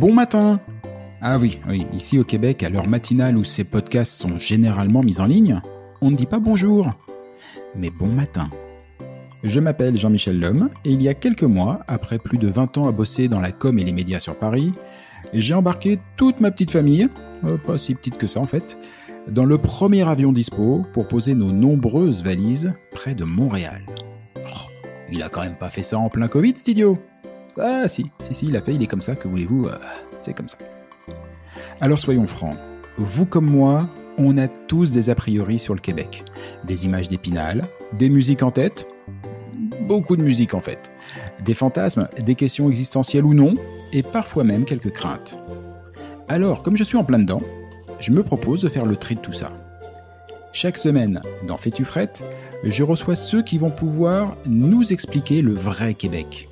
Bon matin Ah oui, ici au Québec, à l'heure matinale où ces podcasts sont généralement mis en ligne, on ne dit pas bonjour, mais bon matin. Je m'appelle Jean-Michel Lhomme et il y a quelques mois, après plus de 20 ans à bosser dans la com et les médias sur Paris, j'ai embarqué toute ma petite famille, euh, pas si petite que ça en fait, dans le premier avion dispo pour poser nos nombreuses valises près de Montréal. Oh, il a quand même pas fait ça en plein Covid, cet idiot Ah si, si, si, il a fait, il est comme ça, que voulez-vous, euh, c'est comme ça. Alors soyons francs, vous comme moi, on a tous des a priori sur le Québec. Des images d'épinal, des musiques en tête, beaucoup de musique en fait. Des fantasmes, des questions existentielles ou non, et parfois même quelques craintes. Alors, comme je suis en plein dedans, je me propose de faire le tri de tout ça. Chaque semaine, dans Fais-tu je reçois ceux qui vont pouvoir nous expliquer le vrai Québec.